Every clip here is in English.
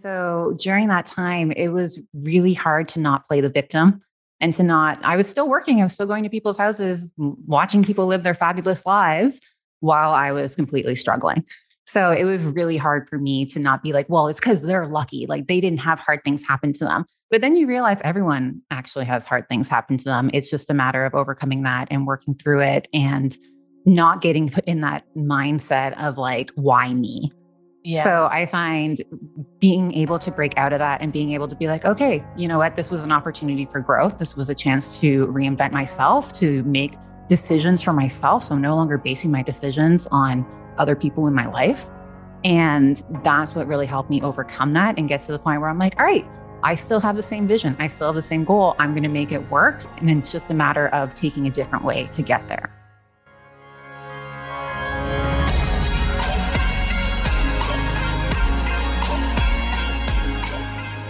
So during that time, it was really hard to not play the victim and to not, I was still working. I was still going to people's houses, watching people live their fabulous lives while I was completely struggling. So it was really hard for me to not be like, well, it's because they're lucky. Like they didn't have hard things happen to them. But then you realize everyone actually has hard things happen to them. It's just a matter of overcoming that and working through it and not getting put in that mindset of like, why me? Yeah. So I find being able to break out of that and being able to be like, okay, you know what? This was an opportunity for growth. This was a chance to reinvent myself, to make decisions for myself. So I'm no longer basing my decisions on other people in my life. And that's what really helped me overcome that and get to the point where I'm like, all right, I still have the same vision. I still have the same goal. I'm going to make it work. And it's just a matter of taking a different way to get there.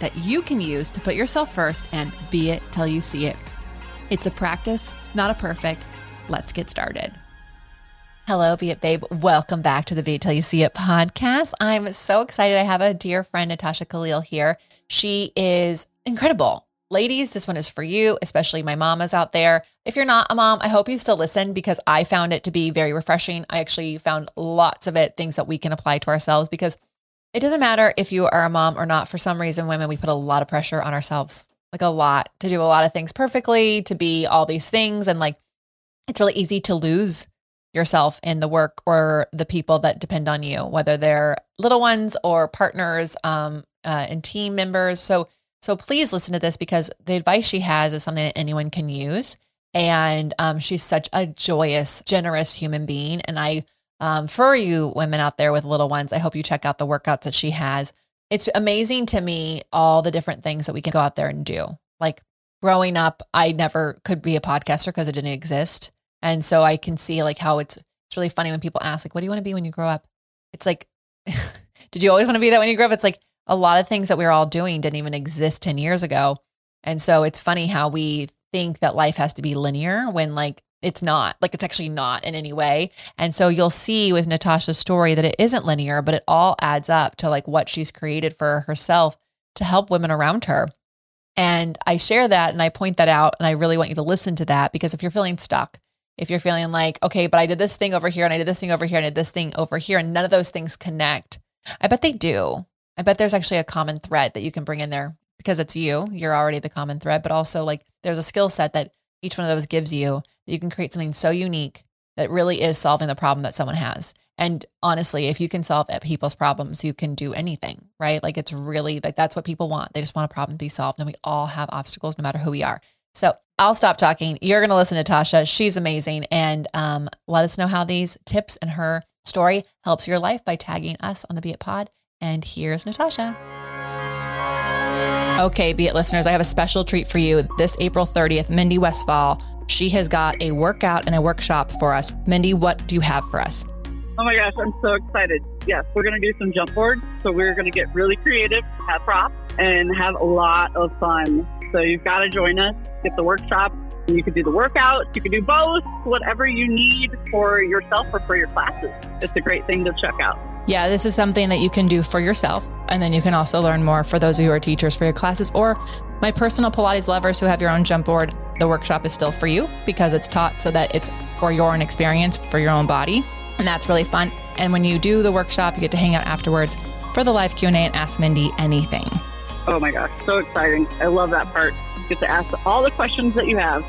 that you can use to put yourself first and be it till you see it. It's a practice, not a perfect. Let's get started. Hello, Be It Babe. Welcome back to the Be It Till You See It podcast. I'm so excited. I have a dear friend, Natasha Khalil, here. She is incredible. Ladies, this one is for you, especially my mamas out there. If you're not a mom, I hope you still listen because I found it to be very refreshing. I actually found lots of it, things that we can apply to ourselves because it doesn't matter if you are a mom or not. For some reason, women, we put a lot of pressure on ourselves, like a lot to do a lot of things perfectly, to be all these things. And like, it's really easy to lose yourself in the work or the people that depend on you, whether they're little ones or partners um, uh, and team members. So, so please listen to this because the advice she has is something that anyone can use. And um, she's such a joyous, generous human being. And I um, for you women out there with little ones, I hope you check out the workouts that she has. It's amazing to me all the different things that we can go out there and do. Like growing up, I never could be a podcaster because it didn't exist. And so I can see like how it's it's really funny when people ask like what do you want to be when you grow up? It's like did you always want to be that when you grow up? It's like a lot of things that we are all doing didn't even exist 10 years ago. And so it's funny how we think that life has to be linear when like it's not like it's actually not in any way. And so you'll see with Natasha's story that it isn't linear, but it all adds up to like what she's created for herself to help women around her. And I share that and I point that out. And I really want you to listen to that because if you're feeling stuck, if you're feeling like, okay, but I did this thing over here and I did this thing over here and I did this thing over here, and none of those things connect, I bet they do. I bet there's actually a common thread that you can bring in there because it's you. You're already the common thread, but also like there's a skill set that each one of those gives you you can create something so unique that really is solving the problem that someone has. And honestly, if you can solve people's problems, you can do anything, right? Like it's really like that's what people want. They just want a problem to be solved. And we all have obstacles no matter who we are. So I'll stop talking. You're going to listen to Tasha. She's amazing. And um, let us know how these tips and her story helps your life by tagging us on the Be It Pod. And here's Natasha. Okay, Be It listeners, I have a special treat for you. This April 30th, Mindy Westfall, she has got a workout and a workshop for us. Mindy, what do you have for us? Oh my gosh, I'm so excited. Yes, we're going to do some jump boards. So we're going to get really creative, have props, and have a lot of fun. So you've got to join us, get the workshop. You can do the workouts, you can do both, whatever you need for yourself or for your classes. It's a great thing to check out yeah, this is something that you can do for yourself. And then you can also learn more for those of you who are teachers for your classes or my personal Pilates lovers who have your own jump board. The workshop is still for you because it's taught so that it's for your own experience for your own body. And that's really fun. And when you do the workshop, you get to hang out afterwards for the live Q&A and ask Mindy anything. Oh my gosh, so exciting. I love that part. You get to ask all the questions that you have.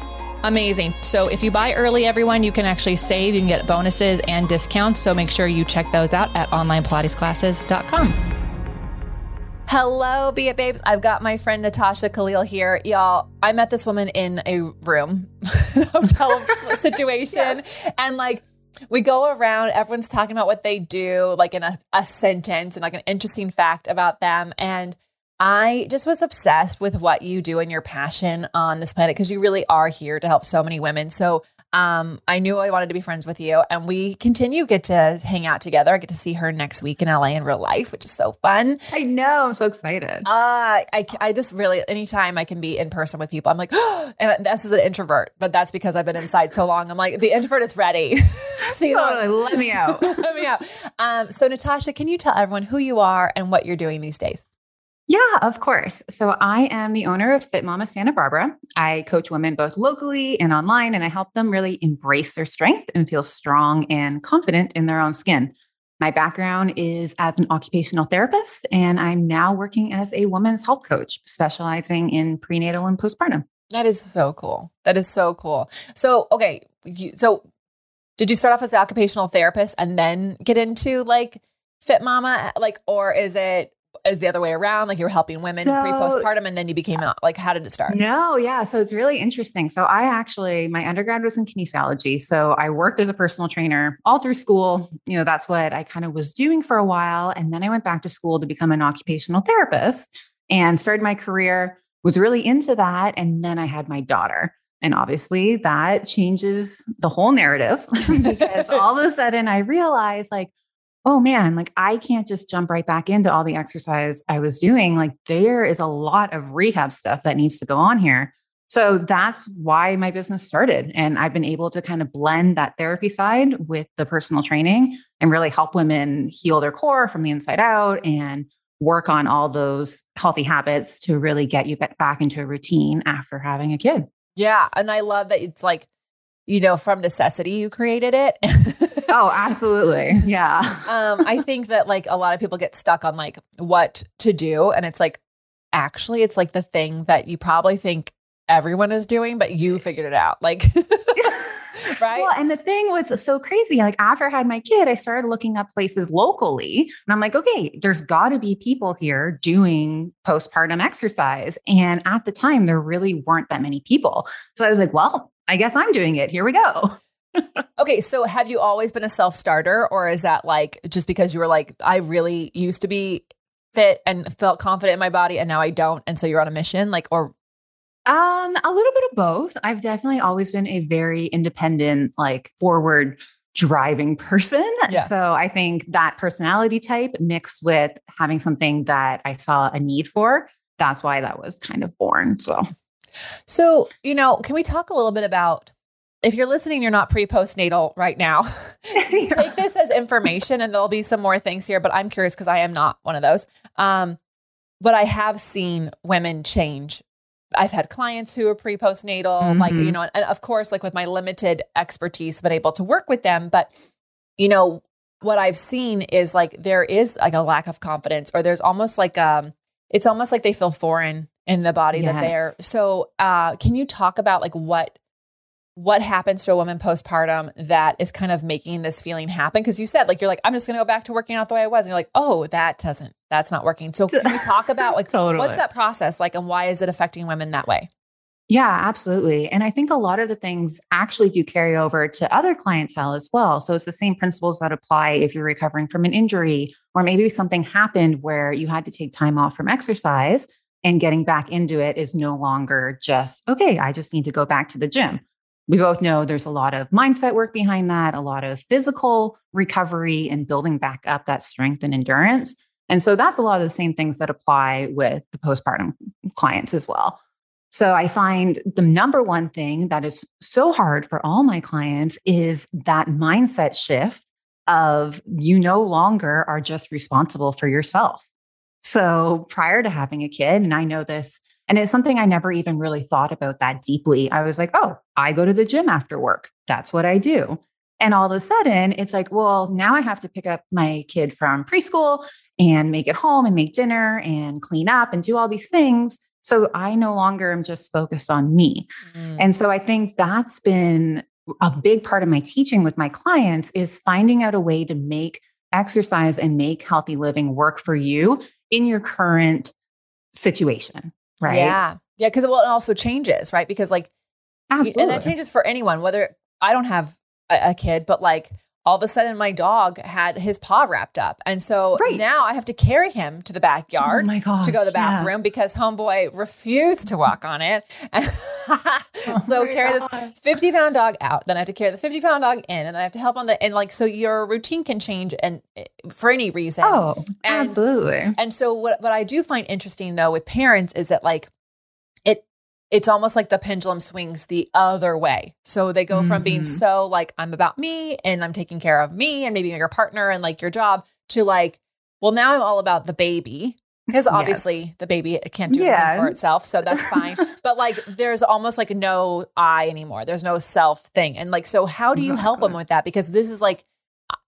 Amazing. So if you buy early, everyone, you can actually save. You can get bonuses and discounts. So make sure you check those out at onlinepilatesclasses.com. Hello, Be It Babes. I've got my friend Natasha Khalil here. Y'all, I met this woman in a room, hotel situation. Yeah. And like, we go around, everyone's talking about what they do, like in a, a sentence and like an interesting fact about them. And I just was obsessed with what you do and your passion on this planet because you really are here to help so many women. So um, I knew I wanted to be friends with you, and we continue get to hang out together. I get to see her next week in LA in real life, which is so fun. I know, I'm so excited. Uh, I I just really anytime I can be in person with people, I'm like, oh, and this is an introvert, but that's because I've been inside so long. I'm like, the introvert is ready. Totally, let me out. let me out. Um, so Natasha, can you tell everyone who you are and what you're doing these days? Yeah, of course. So I am the owner of Fit Mama Santa Barbara. I coach women both locally and online, and I help them really embrace their strength and feel strong and confident in their own skin. My background is as an occupational therapist, and I'm now working as a women's health coach, specializing in prenatal and postpartum. That is so cool. That is so cool. So, okay, you, so did you start off as an occupational therapist and then get into like Fit Mama, like, or is it is the other way around? Like you were helping women so, pre postpartum and then you became like, how did it start? No, yeah. So it's really interesting. So I actually, my undergrad was in kinesiology. So I worked as a personal trainer all through school. You know, that's what I kind of was doing for a while. And then I went back to school to become an occupational therapist and started my career, was really into that. And then I had my daughter. And obviously that changes the whole narrative because all of a sudden I realized like, oh man, like I can't just jump right back into all the exercise I was doing. Like there is a lot of rehab stuff that needs to go on here. So that's why my business started. And I've been able to kind of blend that therapy side with the personal training and really help women heal their core from the inside out and work on all those healthy habits to really get you back into a routine after having a kid. Yeah. And I love that it's like, you know, from necessity, you created it. oh, absolutely. Yeah. um, I think that like a lot of people get stuck on like what to do. And it's like, actually, it's like the thing that you probably think everyone is doing, but you figured it out. Like, right? Well, and the thing was so crazy. Like after I had my kid, I started looking up places locally, and I'm like, okay, there's got to be people here doing postpartum exercise. And at the time, there really weren't that many people. So I was like, well, I guess I'm doing it. Here we go. Okay, so have you always been a self starter, or is that like just because you were like, I really used to be fit and felt confident in my body, and now I don't, and so you're on a mission, like, or um, a little bit of both. I've definitely always been a very independent, like forward driving person. Yeah. So I think that personality type mixed with having something that I saw a need for, that's why that was kind of born. So so, you know, can we talk a little bit about if you're listening, you're not pre postnatal right now. Take this as information, and there'll be some more things here. But I'm curious because I am not one of those. Um, but I have seen women change. I've had clients who are pre postnatal, mm-hmm. like you know, and of course, like with my limited expertise, been able to work with them. But you know, what I've seen is like there is like a lack of confidence, or there's almost like um, it's almost like they feel foreign in the body yes. that they're. So, uh, can you talk about like what? What happens to a woman postpartum that is kind of making this feeling happen? Because you said, like, you're like, I'm just going to go back to working out the way I was. And you're like, oh, that doesn't, that's not working. So, can you talk about like, totally. what's that process like and why is it affecting women that way? Yeah, absolutely. And I think a lot of the things actually do carry over to other clientele as well. So, it's the same principles that apply if you're recovering from an injury, or maybe something happened where you had to take time off from exercise and getting back into it is no longer just, okay, I just need to go back to the gym we both know there's a lot of mindset work behind that, a lot of physical recovery and building back up that strength and endurance. And so that's a lot of the same things that apply with the postpartum clients as well. So I find the number one thing that is so hard for all my clients is that mindset shift of you no longer are just responsible for yourself. So prior to having a kid, and I know this and it's something I never even really thought about that deeply. I was like, oh, I go to the gym after work. That's what I do. And all of a sudden, it's like, well, now I have to pick up my kid from preschool and make it home and make dinner and clean up and do all these things. So I no longer am just focused on me. Mm. And so I think that's been a big part of my teaching with my clients is finding out a way to make exercise and make healthy living work for you in your current situation right? Yeah. Yeah. Cause well, it also changes, right? Because like, Absolutely. and that changes for anyone, whether I don't have a, a kid, but like all of a sudden my dog had his paw wrapped up. And so Right. now I have to carry him to the backyard Oh gosh, to go to the yeah. bathroom because homeboy refused to walk on it. So Oh my carry this 50 pound dog out. Then I have to carry the 50 pound dog in and I have to help on the, and like, so your routine can change and eh, for any reason. Oh, And- absolutely. And so what what I do find interesting though with parents is that like it's almost like the pendulum swings the other way. So they go from being Mhm. so like I'm about me and I'm taking care of me and maybe your partner and like your job to like well now I'm all about the baby because Yes. obviously the baby can't do Yeah. anything for itself so that's fine. but like there's almost like no I anymore. There's no self thing. And like so how do you help them with that because this is like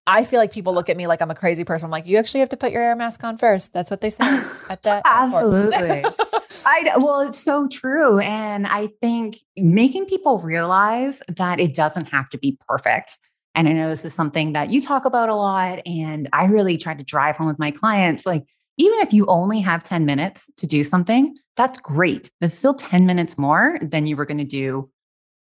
I feel like people look at me like I'm a crazy person. I'm like, you actually have to put your air mask on first. That's what they say at that. Absolutely. I well, it's so true, and I think making people realize that it doesn't have to be perfect. And I know this is something that you talk about a lot, and I really try to drive home with my clients. Like, even if you only have 10 minutes to do something, that's great. That's still 10 minutes more than you were going to do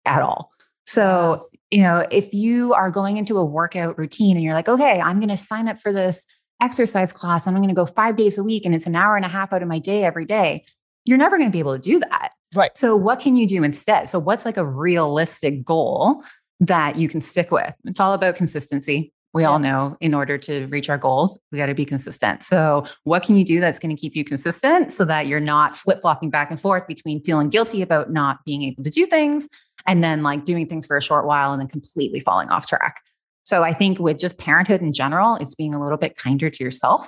at all. So, you know, if you are going into a workout routine and you're like, okay, I'm going to sign up for this exercise class and I'm going to go five days a week and it's an hour and a half out of my day every day, you're never going to be able to do that. Right. So, what can you do instead? So, what's like a realistic goal that you can stick with? It's all about consistency. We all know in order to reach our goals, we got to be consistent. So, what can you do that's going to keep you consistent so that you're not flip flopping back and forth between feeling guilty about not being able to do things and then like doing things for a short while and then completely falling off track? So, I think with just parenthood in general, it's being a little bit kinder to yourself.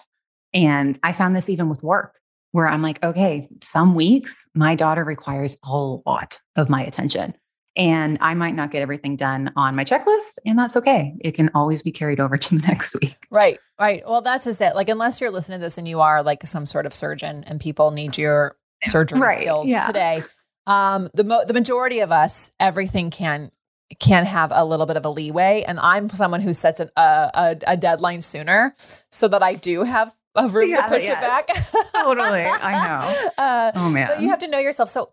And I found this even with work where I'm like, okay, some weeks my daughter requires a lot of my attention. And I might not get everything done on my checklist, and that's okay. It can always be carried over to the next week. Right, right. Well, that's just it. Like, unless you're listening to this and you are like some sort of surgeon and people need your surgery Right, skills yeah. today, um, the mo- the majority of us, everything can can have a little bit of a leeway. And I'm someone who sets an, a, a a deadline sooner so that I do have a room Yeah, to push it back. Totally, I know. Uh, Oh man. but you have to know yourself. So,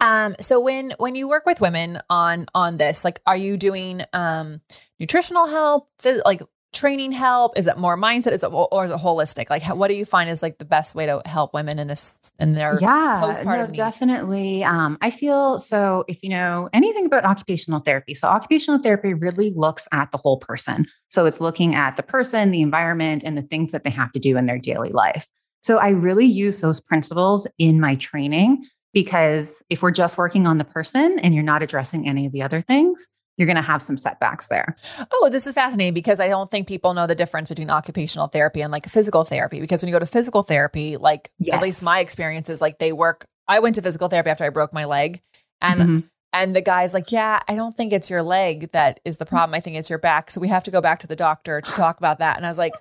um, so when when you work with women on on this, like, are you doing um nutritional help, phys- like training help? Is it more mindset? Is it or is it holistic? Like, what do you find is like the best way to help women in this in their yeah, postpartum no, definitely. Um, I feel so. If you know anything about occupational therapy, so occupational therapy really looks at the whole person. So it's looking at the person, the environment, and the things that they have to do in their daily life. So I really use those principles in my training because if we're just working on the person and you're not addressing any of the other things, you're going to have some setbacks there. Oh, this is fascinating because I don't think people know the difference between occupational therapy and like physical therapy. Because when you go to physical therapy, like Yes. at least my experience is like they work. I went to physical therapy after I broke my leg, and Mhm. And the guy's like, Yeah, I don't think it's your leg that is the problem. I think it's your back. So we have to go back to the doctor to talk about that. And I was like,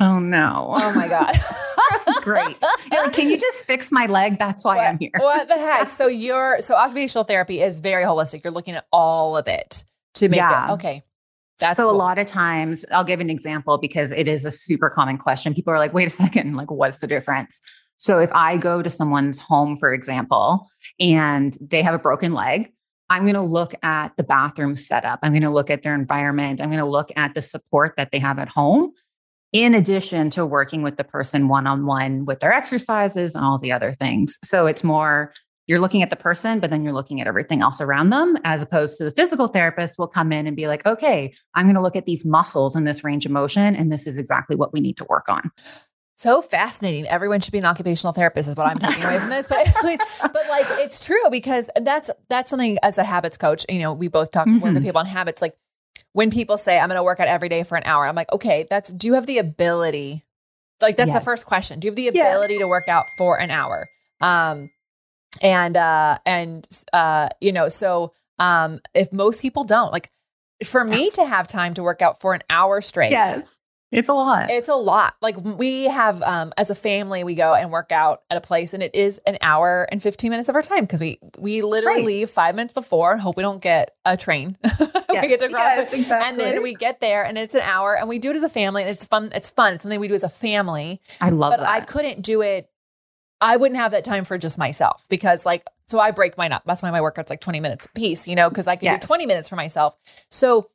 Oh no. Oh my God. Great. You're like, Can you just fix my leg? That's why I'm here. What the heck? So you're so occupational therapy is very holistic. You're looking at all of it to make Yeah. it okay. That's so a lot of times I'll give an example because it is a super common question. People are like, wait a second, like what's the difference? So if I go to someone's home, for example, and they have a broken leg, I'm going to look at the bathroom setup. I'm going to look at their environment. I'm going to look at the support that they have at home, in addition to working with the person one on one with their exercises and all the other things. So it's more you're looking at the person, but then you're looking at everything else around them, as opposed to the physical therapist will come in and be like, okay, I'm going to look at these muscles and this range of motion, and this is exactly what we need to work on. so fascinating. Everyone should be an occupational therapist, is what I'm taking away from this. But, but like, it's true because that's that's something as a habits coach. You know, we both talk work with mm-hmm. people on habits. Like when people say, "I'm going to work out every day for an hour," I'm like, okay, that's. Do you have the ability? Like that's the first question. Do you have the Yeah. ability to work out for an hour? Um, and uh, and uh, you know, so um, if most people don't like. For me to have time to work out for an hour straight, it's a lot. it's a lot. Like we have, um, as a family, we go and work out at a place, and it is an hour and fifteen minutes of our time because we we literally Right. leave five minutes before and hope we don't get a train. we get to cross it, and then we get there, and it's an hour, and we do it as a family, and it's fun. It's fun. It's something we do as a family. I love but that. I couldn't do it. I wouldn't have that time for just myself because, like, so I break mine up. That's why my workout's like twenty minutes a piece, you know, because I could Yes. do twenty minutes for myself. So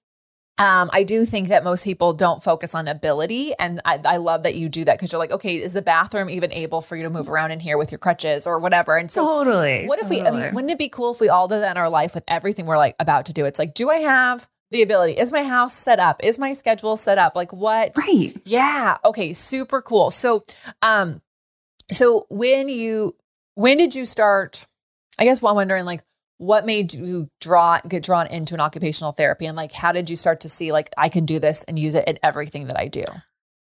um, I do think that most people don't focus on ability. And I, I love that you do that because you're like, okay, is the bathroom even able for you to move around in here with your crutches or whatever? And so, totally. what if totally. we, I mean, wouldn't it be cool if we all did that in our life with everything we're like about to do? It's like, do I have the ability? Is my house set up? Is my schedule set up? Like, what? right. Yeah. Okay. Super cool. So, um, so when you, when did you start? I guess while I'm wondering, like, what made you draw get drawn into an occupational therapy, and like, how did you start to see like I can do this and use it in everything that I do?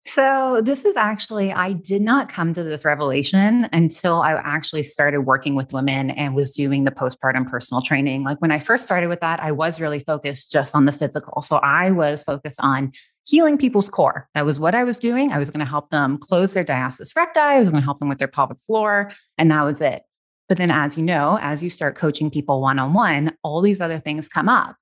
So, this is actually, I did not come to this revelation until I actually started working with women and was doing the postpartum personal training. Like, when I first started with that, I was really focused just on the physical. So, I was focused on healing people's core. That was what I was doing. I was going to help them close their diastasis recti, I was going to help them with their pelvic floor, and that was it. But then, as you know, as you start coaching people one on one, all these other things come up.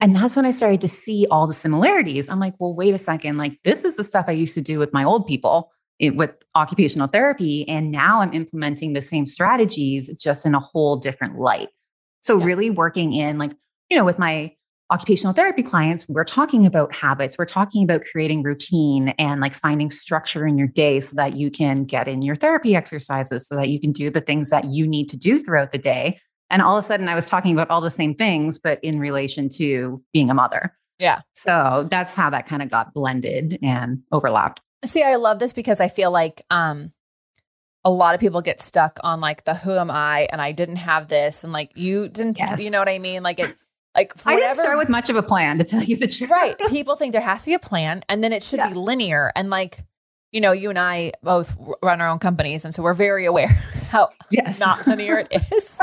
And that's when I started to see all the similarities. I'm like, well, wait a second. Like, this is the stuff I used to do with my old people it, with occupational therapy. And now I'm implementing the same strategies just in a whole different light. So, Yeah. really working in, like, you know, with my occupational therapy clients, we're talking about habits, we're talking about creating routine and like finding structure in your day so that you can get in your therapy exercises, so that you can do the things that you need to do throughout the day. And all of a sudden, I was talking about all the same things, but in relation to being a mother. Yeah. So that's how that kind of got blended and overlapped. See, I love this because I feel like um a lot of people get stuck on like the who am I and I didn't have this and like you didn't Yes. you know what I mean? Like it like I didn't start with much of a plan to tell you the truth. right. People think there has to be a plan and then it should be linear and like you know, you and I both run our own companies and so we're very aware how Yes. not linear it is.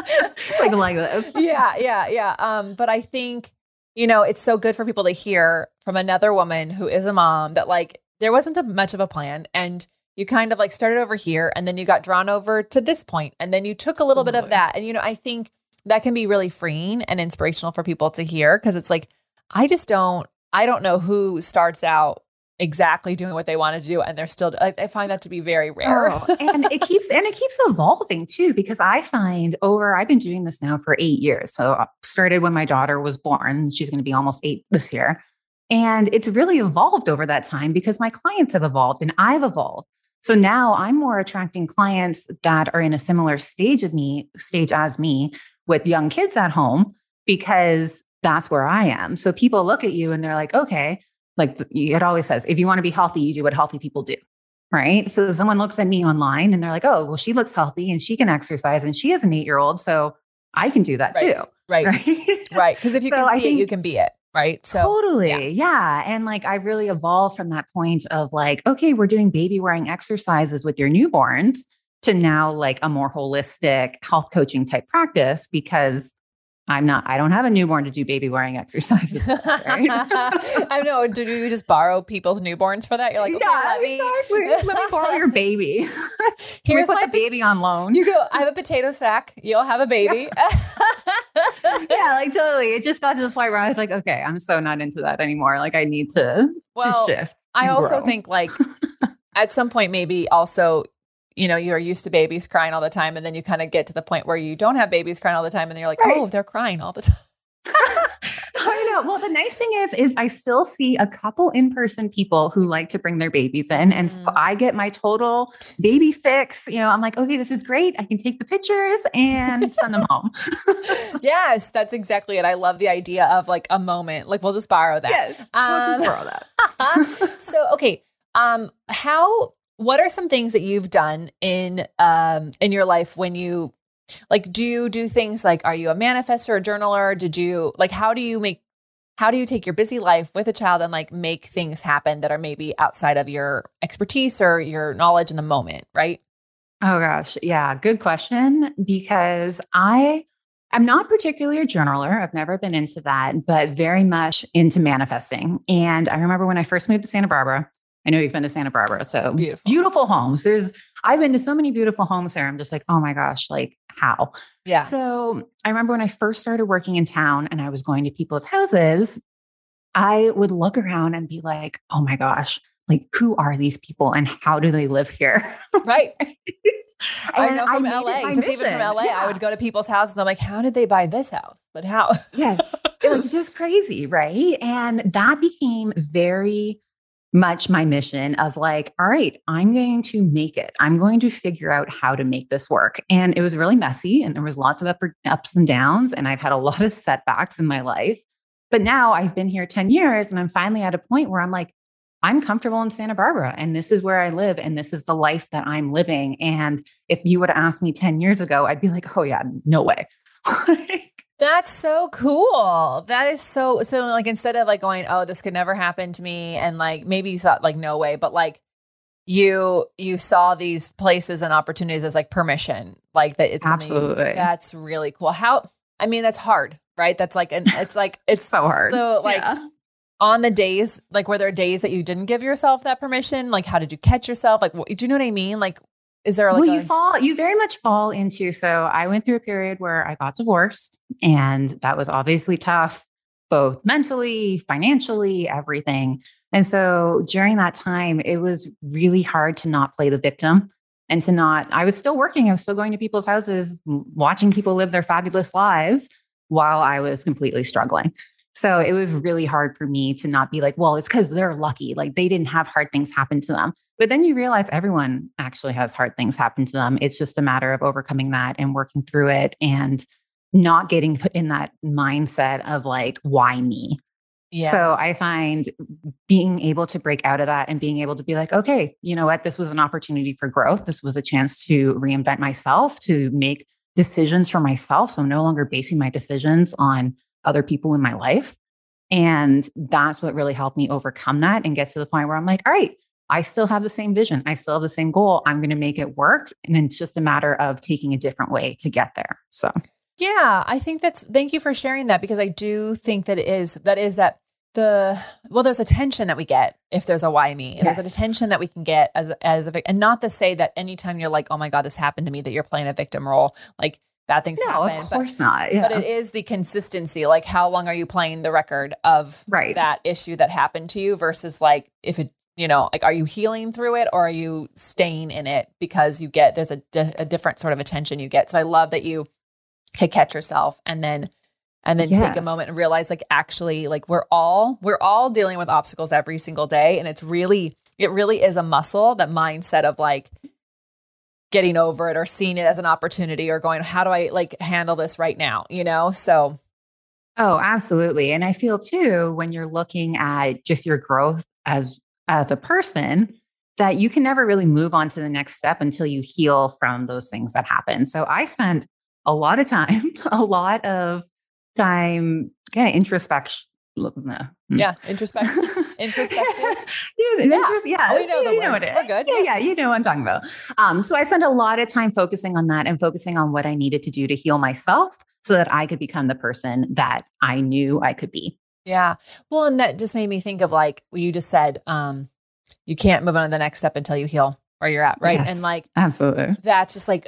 like like this. yeah, yeah, yeah. Um, but I think, you know, it's so good for people to hear from another woman who is a mom that like there wasn't a, much of a plan and you kind of like started over here and then you got drawn over to this point and then you took a little bit of that. And, you know, I think that can be really freeing and inspirational for people to hear because it's like, I just don't, I don't know who starts out exactly doing what they want to do and they're still, I, I find that to be very rare. Oh, and it keeps and it keeps evolving too because I find over I've been doing this now for 8 years. So I started when my daughter was born. She's going to be almost 8 this year. And it's really evolved over that time because my clients have evolved and I've evolved. So now I'm more attracting clients that are in a similar stage of me, stage as me with young kids at home because that's where I am. So people look at you and they're like, okay, like it always says, if you want to be healthy, you do what healthy people do. Right. So someone looks at me online and they're like, oh, well, she looks healthy and she can exercise and she is an eight year old. So I can do that Right. too. right. Right. Right. Because if you So can see it, you can be it. Right. So, totally. Yeah. And like I really evolved from that point of like, okay, we're doing baby wearing exercises with your newborns to now like a more holistic health coaching type practice because I'm not, I don't have a newborn to do baby wearing exercises. right? I know. Do you just borrow people's newborns for that? You're like, okay, let me. exactly. Let me borrow your baby. Here's my the baby on loan. You go. I have a potato sack. You'll have a baby. yeah, like totally. It just got to the point where I was like, okay, I'm so not into that anymore. Like I need to, Well, to shift. I also grow. think like at some point maybe also you know you're used to babies crying all the time and then you kind of get to the point where you don't have babies crying all the time and then you're like Right. oh they're crying all the time I know. Well, the nice thing is, is I still see a couple in-person people who like to bring their babies in, and so Mhm. I get my total baby fix. You know, I'm like, okay, this is great. I can take the pictures and send them home. yes that's exactly it i love the idea of like a moment like we'll just borrow that yes, Um, borrow that. so okay um how what are some things that you've done in um in your life when you like do you do things like are you a manifestor or a journaler did you like how do you make how do you take your busy life with a child and like make things happen that are maybe outside of your expertise or your knowledge in the moment right Oh gosh, yeah, good question. Because I am not particularly a journaler. I've never been into that, but very much into manifesting. And I remember when I first moved to Santa Barbara. I know you've been to Santa Barbara, so beautiful. beautiful homes. There's I've been to so many beautiful homes there. I'm just like, oh my gosh, like how? yeah So I remember when I first started working in town and I was going to people's houses, I would look around and be like, oh my gosh, like who are these people and how do they live here? right i know from it la just even from la i would go to people's houses and i'm like how did they buy this house but how Yes. It was just crazy, right? And that became very much my mission of like, all right, I'm going to make it. I'm going to figure out how to make this work. And it was really messy and there was lots of up, ups and downs and I've had a lot of setbacks in my life. But now I've been here 10 years and I'm finally at a point where I'm like, I'm comfortable in Santa Barbara and this is where I live and this is the life that I'm living. And if you would have asked me 10 years ago, I'd be like, oh, yeah, no way. That's so cool. That is so so like instead of like going, oh, this could never happen to me, and like maybe you thought like no way, but like you you saw these places and opportunities as like permission, like that it's absolutely that's really cool. How I mean, that's hard, right? That's like an it's like it's so hard. So like yeah. on the days, like were there days that you didn't give yourself that permission? Like how did you catch yourself? Like what, do you know what I mean? Like is there like well, a- you fall you very much fall into so i went through a period where i got divorced and that was obviously tough both mentally financially everything. And so during that time it was really hard to not play the victim and to not i was still working i was still going to people's houses watching people live their fabulous lives while i was completely struggling so it was really hard for me to not be like well it's because they're lucky like they didn't have hard things happen to them but then you realize everyone actually has hard things happen to them. It's just a matter of overcoming that and working through it and not getting put in that mindset of like, why me? Yeah. So I find being able to break out of that and being able to be like, okay, you know what? This was an opportunity for growth. This was a chance to reinvent myself, to make decisions for myself. So I'm no longer basing my decisions on other people in my life. And that's what really helped me overcome that and get to the point where I'm like, all right, I still have the same vision. I still have the same goal. I'm going to make it work. And it's just a matter of taking a different way to get there. So, yeah, I think that's, thank you for sharing that because I do think that it is, that is that the, well, there's a tension that we get if there's a why me. Yes. There's a tension that we can get as, as a, and not to say that anytime you're like, oh my God, this happened to me, that you're playing a victim role. Like, bad things no, happen. Of course but, not. Yeah. But it is the consistency. Like how long are you playing the record of right. that issue that happened to you versus like if it you know like are you healing through it or are you staying in it because you get there's a, a different sort of attention you get so i love that you could catch yourself and then and then yes. take a moment and realize like actually like we're all we're all dealing with obstacles every single day and it's really it really is a muscle that mindset of like getting over it or seeing it as an opportunity or going how do i like handle this right now you know so oh absolutely and i feel too when you're looking at just your growth as as a person that you can never really move on to the next step until you heal from those things that happen. So I spent a lot of time, a lot of time kind of introspection. Hmm. Yeah, introspection. Introspective. yeah, yeah. yeah. Oh, we know the you word. Know it We're good. Yeah, yeah, you know what I'm talking about. Um, so I spent a lot of time focusing on that and focusing on what I needed to do to heal myself so that I could become the person that I knew I could be. Yeah. Well, and that just made me think of like you just said, um, you can't move on to the next step until you heal where you're at. Right. Yes, and like, absolutely. That's just like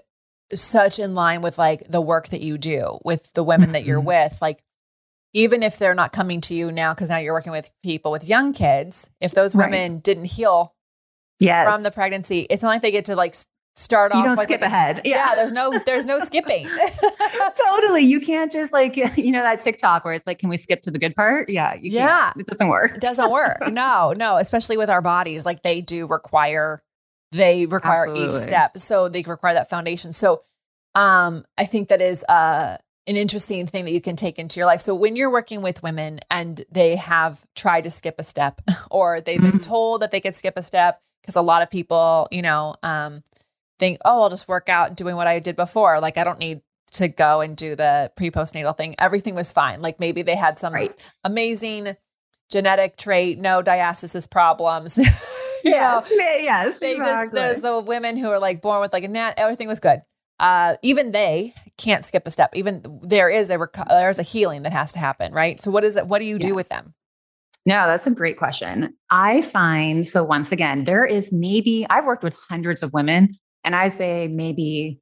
such in line with like the work that you do with the women mm-hmm. that you're mm-hmm. with. Like, even if they're not coming to you now, because now you're working with people with young kids, if those women right. didn't heal yes. from the pregnancy, it's not like they get to like start you off. You don't skip ahead. Yeah. yeah. there's no there's no skipping. totally. You can't just like you know that TikTok where it's like, can we skip to the good part? Yeah. yeah. It doesn't work. It doesn't work. no, no. Especially with our bodies, like they do require they require Absolutely. each step. So they require that foundation. So um I think that is uh an interesting thing that you can take into your life. So when you're working with women and they have tried to skip a step or they've been mm-hmm. told that they could skip a step because a lot of people, you know, um, think, oh, I'll just work out doing what I did before. Like I don't need to go and do the pre postnatal thing. Everything was fine. Like maybe they had some right. amazing genetic trait, no diastasis problems. yes, yes. They exactly. just there's the women who are like born with like a nat. Everything was good. Uh, even they can't skip a step. Even there is a rec- there's a healing that has to happen, right? So what is it? What do you do with them? No, that's a great question. I find so once again, there is maybe I've worked with hundreds of women and I say maybe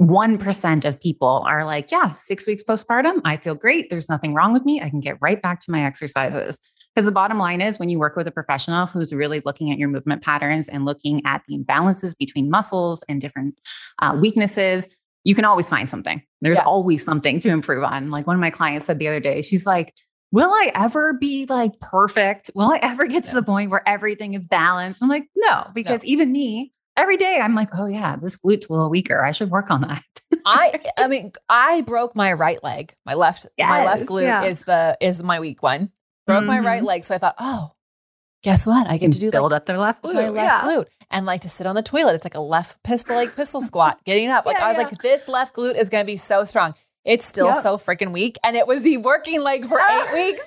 1% of people are like, yeah, six weeks postpartum, I feel great. There's nothing wrong with me. I can get right back to my exercises. Because the bottom line is, when you work with a professional who's really looking at your movement patterns and looking at the imbalances between muscles and different uh, weaknesses, you can always find something. There's Yeah. always something to improve on. Like one of my clients said the other day, she's like, Will I ever be like perfect? Will I ever get to the point where everything is balanced? I'm like, no, because even me, every day I'm like, oh yeah, this glute's a little weaker. I should work on that. I I mean I broke my right leg. My left my left glute yeah. is the is my weak one. Broke my right Mhm. leg, so I thought, oh, guess what? I get to do build like up their left glute. my left yeah. glute and like to sit on the toilet. It's like a left pistol like pistol squat, getting up. Like Yeah, I was yeah. like, this left glute is gonna be so strong. It's still Yep. so freaking weak, and it was the working leg for eight weeks.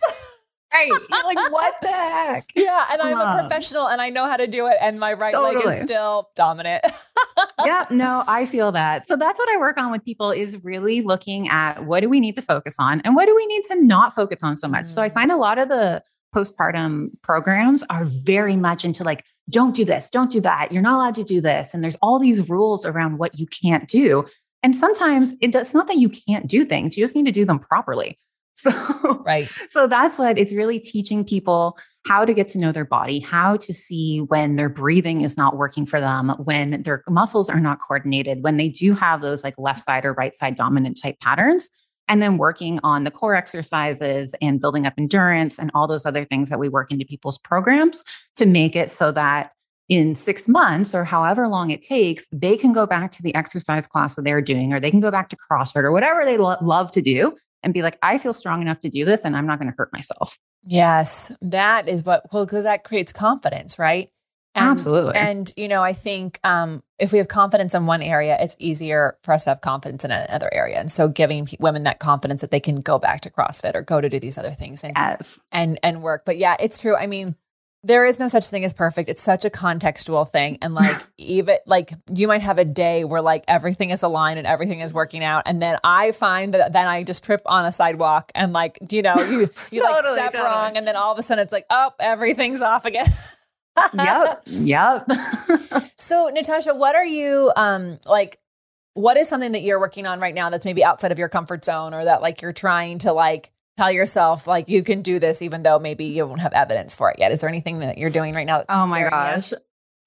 Right. You're like, what the heck? yeah, and I'm a professional, and I know how to do it, and my right leg is still dominant. yeah, no, I feel that. So that's what I work on with people is really looking at what do we need to focus on and what do we need to not focus on so much. So I Mm. find a lot of the postpartum programs are very much into like, don't do this, don't do that. You're not allowed to do this. And there's all these rules around what you can't do. And sometimes it's not that you can't do things, you just need to do them properly. So right. so that's what it's really teaching people how to get to know their body, how to see when their breathing is not working for them, when their muscles are not coordinated, when they do have those like left side or right side dominant type patterns. And then working on the core exercises and building up endurance and all those other things that we work into people's programs to make it so that in six months or however long it takes, they can go back to the exercise class that they're doing, or they can go back to CrossFit or whatever they lo- love to do and be like, I feel strong enough to do this and I'm not going to hurt myself. Yes, that is what well because that creates confidence, right? And, Absolutely. And you know, I think um, if we have confidence in one area, it's easier for us to have confidence in another area. And so, giving women that confidence that they can go back to CrossFit or go to do these other things and yes. and and work. But yeah, it's true. I mean, there is no such thing as perfect. It's such a contextual thing. And like even like you might have a day where like everything is aligned and everything is working out. And then I find that then I just trip on a sidewalk and like, you know, you you like step totally. wrong and then all of a sudden it's like, oh, everything's off again. yep. Yep. So Natasha, what are you um like what is something that you're working on right now that's maybe outside of your comfort zone or that like you're trying to like tell yourself like you can do this even though maybe you won't have evidence for it yet? Is there anything that you're doing right now? That's oh my scaring you? gosh.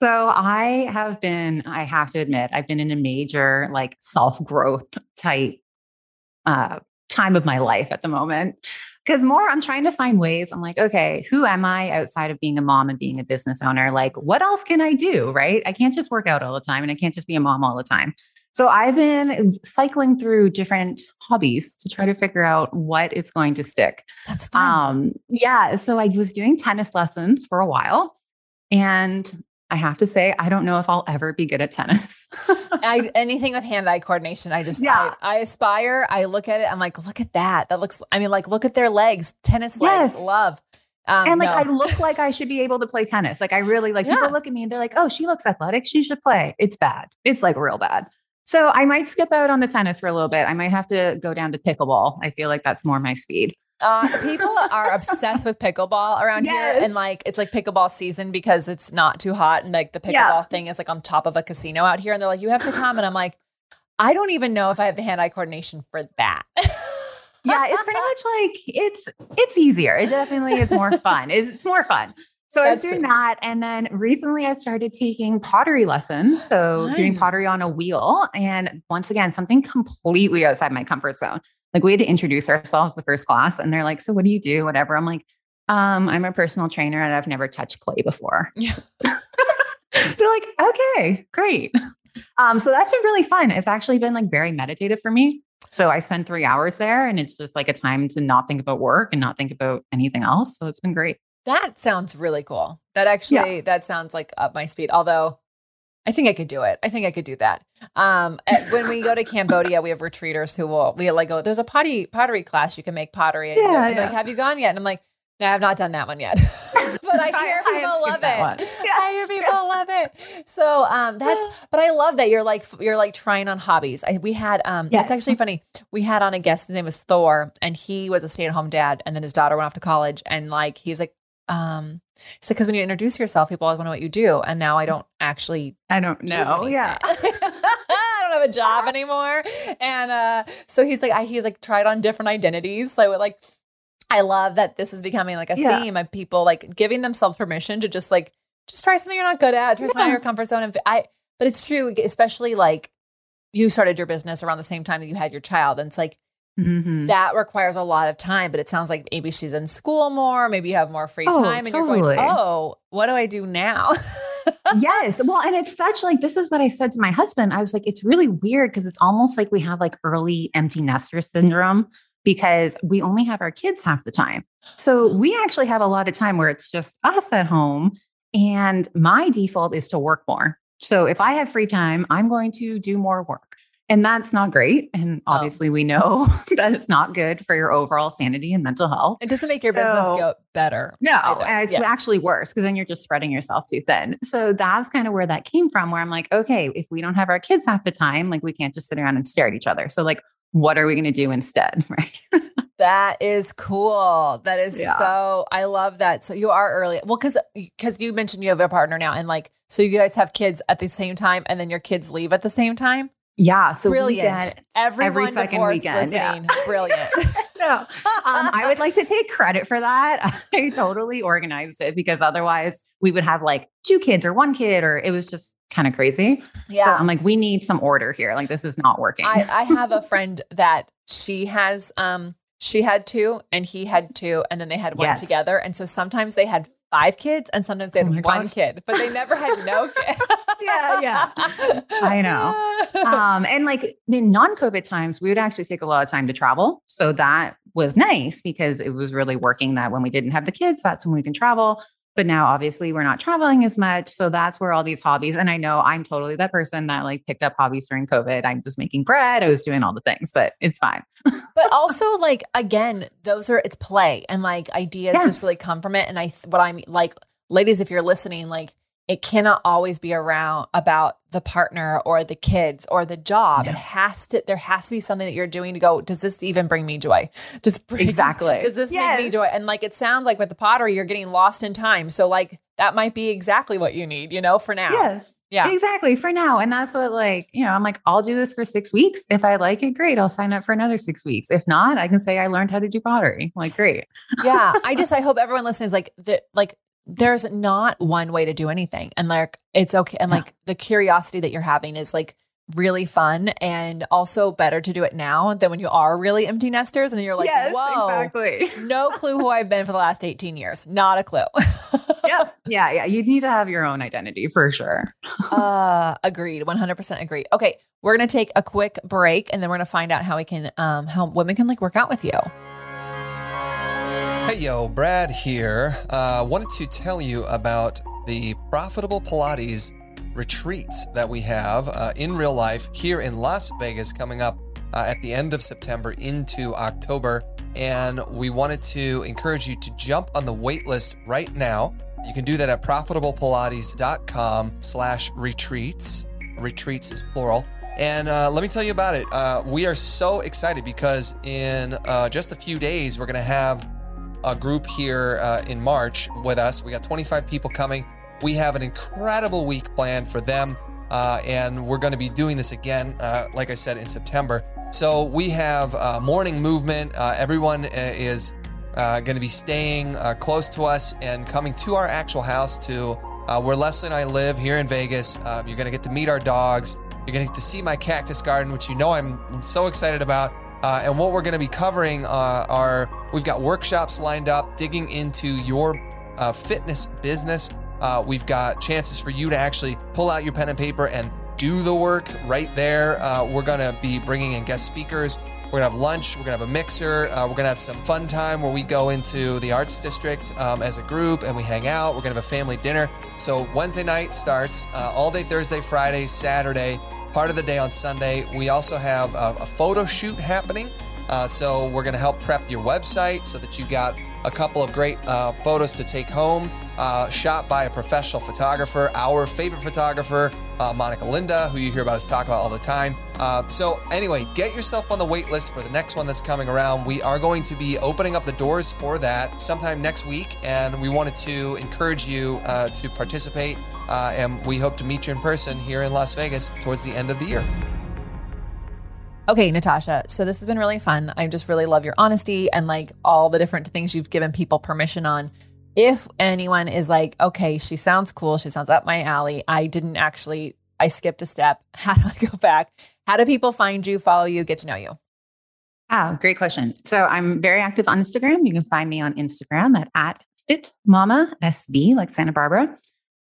So I have been, I have to admit, I've been in a major like self growth type uh, time of my life at the moment. Because more, I'm trying to find ways. I'm like, okay, who am I outside of being a mom and being a business owner? Like, what else can I do? Right? I can't just work out all the time and I can't just be a mom all the time. So I've been cycling through different hobbies to try to figure out what is going to stick. That's fun. Um, yeah. So I was doing tennis lessons for a while. And I have to say, I don't know if I'll ever be good at tennis. I, anything with hand-eye coordination, I just Yeah. I, I aspire. I look at it. I'm like, look at that. That looks. I mean, like, look at their legs, tennis legs. Yes. Love. Um, and like, no. I look like I should be able to play tennis. Like, I really like Yeah. people look at me and they're like, oh, she looks athletic. She should play. It's bad. It's like real bad. So I might skip out on the tennis for a little bit. I might have to go down to pickleball. I feel like that's more my speed. Uh, people are obsessed with pickleball around here, and like it's like pickleball season because it's not too hot, and like the pickleball Yeah. thing is like on top of a casino out here, and they're like, you have to come, and I'm like, I don't even know if I have the hand-eye coordination for that. yeah, it's pretty much like it's it's easier. It definitely is more fun. It's, it's more fun. So I was doing true. that, and then recently I started taking pottery lessons. So doing pottery on a wheel, and once again, something completely outside my comfort zone. Like we had to introduce ourselves the first class, and they're like, "So what do you do? Whatever." I'm like, um, "I'm a personal trainer, and I've never touched clay before." Yeah. they're like, "Okay, great." Um, so that's been really fun. It's actually been like very meditative for me. So I spend three hours there and it's just like a time to not think about work and not think about anything else. So it's been great. that sounds really cool. That actually that sounds like up my speed. Although I think I could do it. I think I could do that. Um, at- when we go to Cambodia, we have retreaters who will we like go. There's a potty pottery class. You can make pottery. And Yeah, yeah. Like, have you gone yet? And I'm like, no, I have not done that one yet. but I hear I people love that one. it. I hear Yes, people love it. So um, that's. But I love that you're like you're like trying on hobbies. I, we had um, Yes. it's actually funny. We had on a guest. His name was Thor, and he was a stay at home dad. And then his daughter went off to college, and like he's like um, said because when you introduce yourself, people always want to know what you do, and now I don't actually I don't know. anything. Yeah. I don't have a job anymore. And uh so he's like I he's like tried on different identities. So like I love that this is becoming like a Yeah. theme of people like giving themselves permission to just like just try something you're not good at, try something out of Yeah. your comfort zone. And I but it's true, especially like you started your business around the same time that you had your child. And it's like, Mhm. that requires a lot of time, but it sounds like maybe she's in school more, maybe you have more free Oh, time and you're going, oh, what do I do now? yes. Well, and it's such like this is what I said to my husband. I was like, it's really weird because it's almost like we have like early empty nester syndrome because we only have our kids half the time. So we actually have a lot of time where it's just us at home. And my default is to work more. So if I have free time, I'm going to do more work. And that's not great. And Oh. obviously, we know that it's not good for your overall sanity and mental health. it doesn't make your business go better. No, either. it's Yeah. actually worse because then you're just spreading yourself too thin. So that's kind of where that came from, where I'm like, okay, if we don't have our kids half the time, like we can't just sit around and stare at each other. So, like, what are we going to do instead? Right. That is cool. That is Yeah. so I love that. So you are early. Well, cuz cuz you mentioned you have a partner now and like so you guys have kids at the same time and then your kids leave at the same time? Yeah. So, we Brilliant. Everyone second divorced weekend, yeah. Brilliant. no, um, I would like to take credit for that. I totally organized it because otherwise we would have like two kids or one kid, or it was just kind of crazy. So Yeah. I'm like, we need some order here. Like, this is not working. I, I have a friend that she has um she had two and he had two and then they had one Yes. together and so sometimes they had five kids and sometimes they had Oh one gosh. kid but they never had no kid Yeah, yeah. I know um, and like in non-COVID times, we would actually take a lot of time to travel. So that was nice because it was really working that when we didn't have the kids, that's when we can travel. But now obviously we're not traveling as much. So that's where all these hobbies. And I know I'm totally that person that like picked up hobbies during COVID. I'm just making bread. I was doing all the things, but it's fine. but also like again those are it's play and like ideas Yes. just really come from it and i what i'm like ladies if you're listening like it cannot always be around about the partner or the kids or the job No. it has to there has to be something that you're doing to go does this even bring me joy Just bring, Exactly. does this make me joy and like it sounds like with the pottery you're getting lost in time so like that might be exactly what you need you know for now Yes. yeah Exactly. For now. And that's what, like, you know, I'm like, I'll do this for six weeks. If I like it, great. I'll sign up for another six weeks. If not, I can say I learned how to do pottery. Like, great. yeah i just i hope everyone listening is like the like there's not one way to do anything and like it's okay and Yeah. like the curiosity that you're having is like really fun and also better to do it now than when you are really empty nesters and then you're like whoa exactly. no clue who i've been for the last 18 years not a clue yeah. Yeah. Yeah. You need to have your own identity for sure. uh agreed 100% agree okay we're gonna take a quick break and then we're gonna find out how we can um how women can like work out with you Hey yo, Brad here. Uh, wanted to tell you about the Profitable Pilates retreats that we have uh, in real life here in Las Vegas coming up uh, at the end of September into October. And we wanted to encourage you to jump on the wait list right now. You can do that at profitablepilates.com slash retreats. Retreats is plural. And uh, let me tell you about it. Uh, we are so excited because in uh, just a few days, we're going to have a group here uh, in March with us. We got 25 people coming. We have an incredible week planned for them. Uh, and we're going to be doing this again, uh, like I said, in September. So we have uh, morning movement. Uh, everyone uh, is going to be staying close to us and coming to our actual house to where Lesley and I live here in Vegas. Uh, you're going to get to meet our dogs. You're going to get to see my cactus garden, which you know I'm so excited about. Uh, and what we're going to be covering uh, are we've got workshops lined up, digging into your uh, fitness business. Uh, we've got chances for you to actually pull out your pen and paper and do the work right there. Uh, we're going to be bringing in guest speakers. We're going to have lunch. We're going to have a mixer. Uh, we're going to have some fun time where we go into the arts district um, as a group and we hang out. We're going to have a family dinner. So Wednesday night starts all day Thursday, Friday, Saturday part of the day on Sunday. We also have a, a photo shoot happening. Uh, so we're going to help prep your website so that you got a couple of great uh, photos to take home, uh, shot by a professional photographer, our favorite photographer, uh, Monica Linda, who you hear about us talk about all the time. Uh, so anyway, get yourself on the wait list for the next one that's coming around. We are going to be opening up the doors for that sometime next week, and we wanted to encourage you uh, to participate. Uh, and we hope to meet you in person here in Las Vegas towards the end of the year. Okay, Natasha. So this has been really fun. I just really love your honesty and like all the different things you've given people permission on. If anyone is like, okay, she sounds cool, she sounds up my alley. I didn't actually, I skipped a step. How do I go back? How do people find you, follow you, get to know you? Ah, great question. So I'm very active on Instagram. You can find me on Instagram at, at fitmamasb, like Santa Barbara.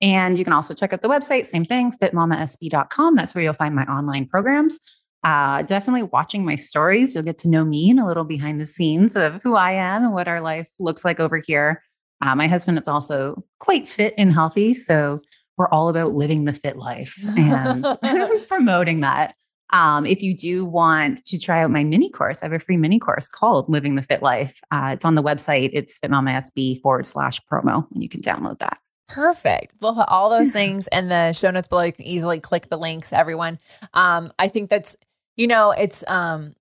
And you can also check out the website, same thing, fitmamasb.com. That's where you'll find my online programs. Uh, definitely watching my stories. You'll get to know me and a little behind the scenes of who I am and what our life looks like over here. Uh, my husband is also quite fit and healthy. So we're all about living the fit life and promoting that. Um, if you do want to try out my mini course, I have a free mini course called Living the Fit Life. Uh, it's on the website. It's fitmamasb forward slash promo, and you can download that. Perfect. We'll put all those things in the show notes below. You can easily click the links, everyone. Um, I think that's, you know, it's, um,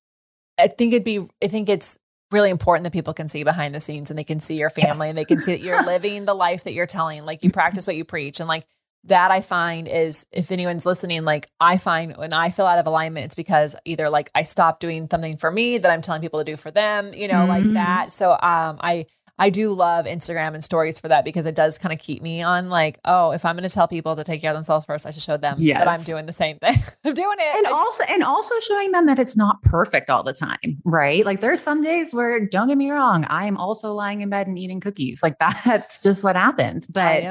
I think it'd be, I think it's really important that people can see behind the scenes and they can see your family yes. and they can see that you're living the life that you're telling. Like you practice what you preach. And like that I find is if anyone's listening, like I find when I feel out of alignment, it's because either like I stop doing something for me that I'm telling people to do for them, you know, mm-hmm. like that. So um I I do love Instagram and stories for that because it does kind of keep me on like, oh, if I'm going to tell people to take care of themselves first, I should show them yes. that I'm doing the same thing. I'm doing it. And also and also showing them that it's not perfect all the time, right? Like there are some days where don't get me wrong, I am also lying in bed and eating cookies. Like that's just what happens. But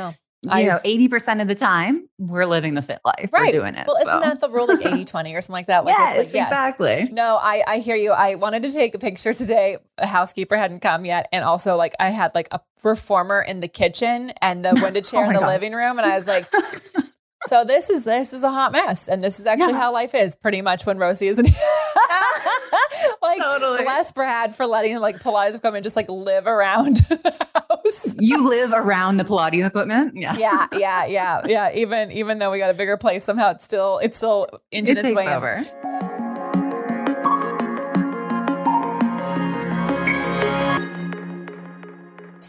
you I've, know, 80% of the time we're living the fit life. Right. We're doing it. Well, isn't that the rule like 80 20 or something like that? Like yes, like, yes, exactly. No, I, I hear you. I wanted to take a picture today. A housekeeper hadn't come yet. And also like I had like a reformer in the kitchen and the oh window chair oh in the God. living room. And I was like, so this is this is a hot mess, and this is actually yeah. how life is. Pretty much when Rosie isn't. like totally. bless Brad for letting like Pilates equipment just like live around the house. you live around the Pilates equipment. Yeah. Yeah. Yeah. Yeah. Yeah. Even even though we got a bigger place, somehow it's still it's still inching it its way over. In.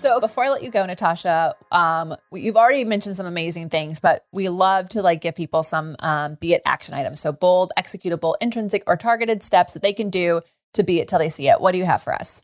So before I let you go, Natasha, um, you've already mentioned some amazing things, but we love to like give people some um, be it action items. So bold, executable, intrinsic, or targeted steps that they can do to be it till they see it. What do you have for us?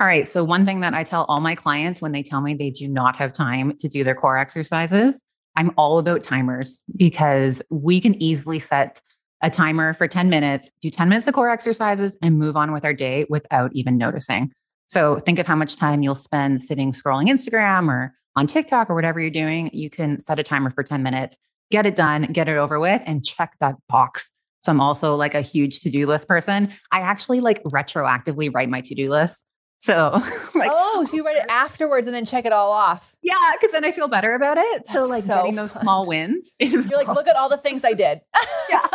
All right. So one thing that I tell all my clients when they tell me they do not have time to do their core exercises, I'm all about timers because we can easily set a timer for 10 minutes, do 10 minutes of core exercises, and move on with our day without even noticing. So think of how much time you'll spend sitting scrolling Instagram or on TikTok or whatever you're doing. You can set a timer for 10 minutes, get it done, get it over with, and check that box. So I'm also like a huge to do list person. I actually like retroactively write my to do list. So, like, oh, so you write it afterwards and then check it all off. Yeah, because then I feel better about it. That's so, like, so getting those small wins. You're like, look at all the things I did. Yeah.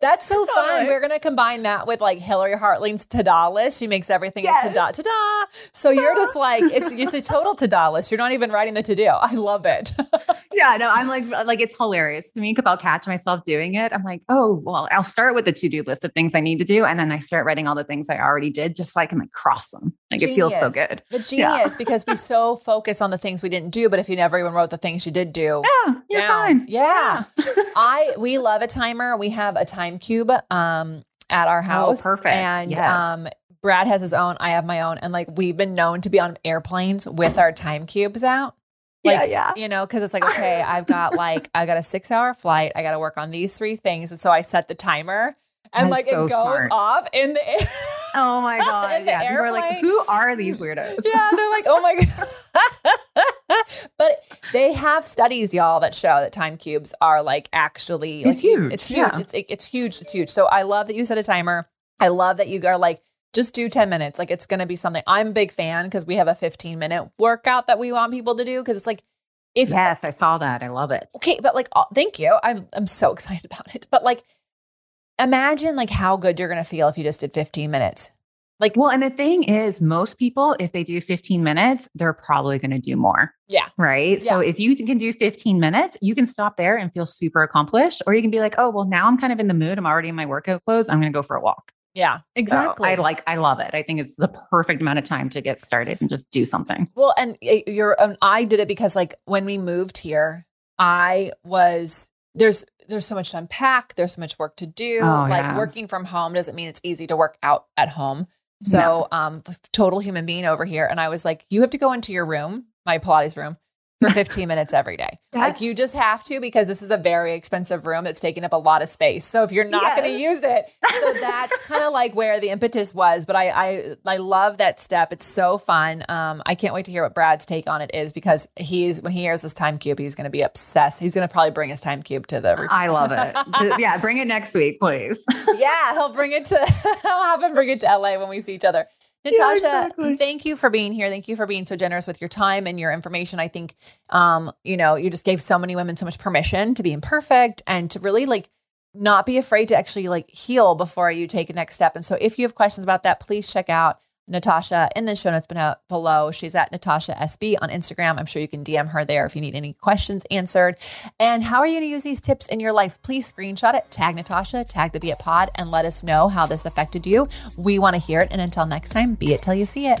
That's so fun. We're gonna combine that with like Hillary Hartling's ta-da list. She makes everything yes. a ta-da, ta-da. So you're just like, it's it's a total ta-da list. You're not even writing the to-do. I love it. yeah, no, I'm like, like it's hilarious to me because I'll catch myself doing it. I'm like, oh, well, I'll start with the to-do list of things I need to do, and then I start writing all the things I already did, just so I can like cross them. Like genius. it feels so good. But genius yeah. because we so focus on the things we didn't do, but if you never even wrote the things you did do, yeah, you're down. fine. Yeah, yeah. I we love a timer. We have a time cube um at our oh, house. Oh, perfect. And yes. um Brad has his own, I have my own, and like we've been known to be on airplanes with our time cubes out. Like, yeah, yeah. You know, because it's like, okay, I've got like, I got a six hour flight. I got to work on these three things. And so I set the timer and like so it goes smart. off in the air. Oh my god! yeah, are like, "Who are these weirdos?" yeah, they're like, "Oh my god!" but they have studies, y'all, that show that time cubes are like actually it's like, huge. It's huge. Yeah. It's it's huge. It's huge. So I love that you set a timer. I love that you are like just do 10 minutes. Like it's going to be something. I'm a big fan because we have a 15 minute workout that we want people to do because it's like if Yes, I saw that. I love it. Okay, but like oh, thank you. I'm I'm so excited about it. But like imagine like how good you're going to feel if you just did 15 minutes. Like, well, and the thing is, most people, if they do 15 minutes, they're probably going to do more. Yeah. Right. Yeah. So if you can do 15 minutes, you can stop there and feel super accomplished, or you can be like, oh, well, now I'm kind of in the mood. I'm already in my workout clothes. I'm going to go for a walk. Yeah, exactly. So I like, I love it. I think it's the perfect amount of time to get started and just do something. Well, and you're, um, I did it because like when we moved here, I was, there's, there's so much to unpack. There's so much work to do. Oh, like yeah. working from home doesn't mean it's easy to work out at home. So, no. um, total human being over here. And I was like, you have to go into your room, my Pilates room, for 15 minutes every day. Like you just have to because this is a very expensive room that's taking up a lot of space. So if you're not Yes. going to use it, so that's kind of like where the impetus was. But I, I I love that step. It's so fun. Um, I can't wait to hear what Brad's take on it is because he's when he hears this time cube, he's going to be obsessed. He's going to probably bring his time cube to the. I love it. yeah, bring it next week, please. yeah, he'll bring it to. I'll have him bring it to LA when we see each other. Natasha, exactly. thank you for being here. Thank you for being so generous with your time and your information. I think, um, you know, you just gave so many women so much permission to be imperfect and to really like not be afraid to actually like heal before you take a next step. And so, if you have questions about that, please check out Natasha in the show notes below. She's at Natasha SB on Instagram. I'm sure you can DM her there if you need any questions answered. And how are you going to use these tips in your life? Please screenshot it, tag Natasha, tag the Be It Pod, and let us know how this affected you. We want to hear it. And until next time, be it till you see it.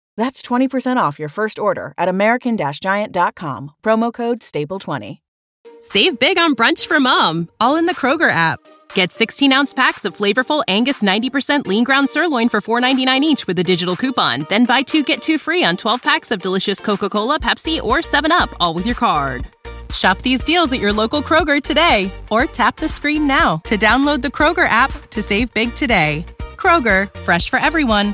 That's 20% off your first order at American Giant.com, promo code STAPLE20. Save big on brunch for mom, all in the Kroger app. Get 16 ounce packs of flavorful Angus 90% lean ground sirloin for $4.99 each with a digital coupon. Then buy two get two free on 12 packs of delicious Coca Cola, Pepsi, or 7UP, all with your card. Shop these deals at your local Kroger today or tap the screen now to download the Kroger app to save big today. Kroger, fresh for everyone.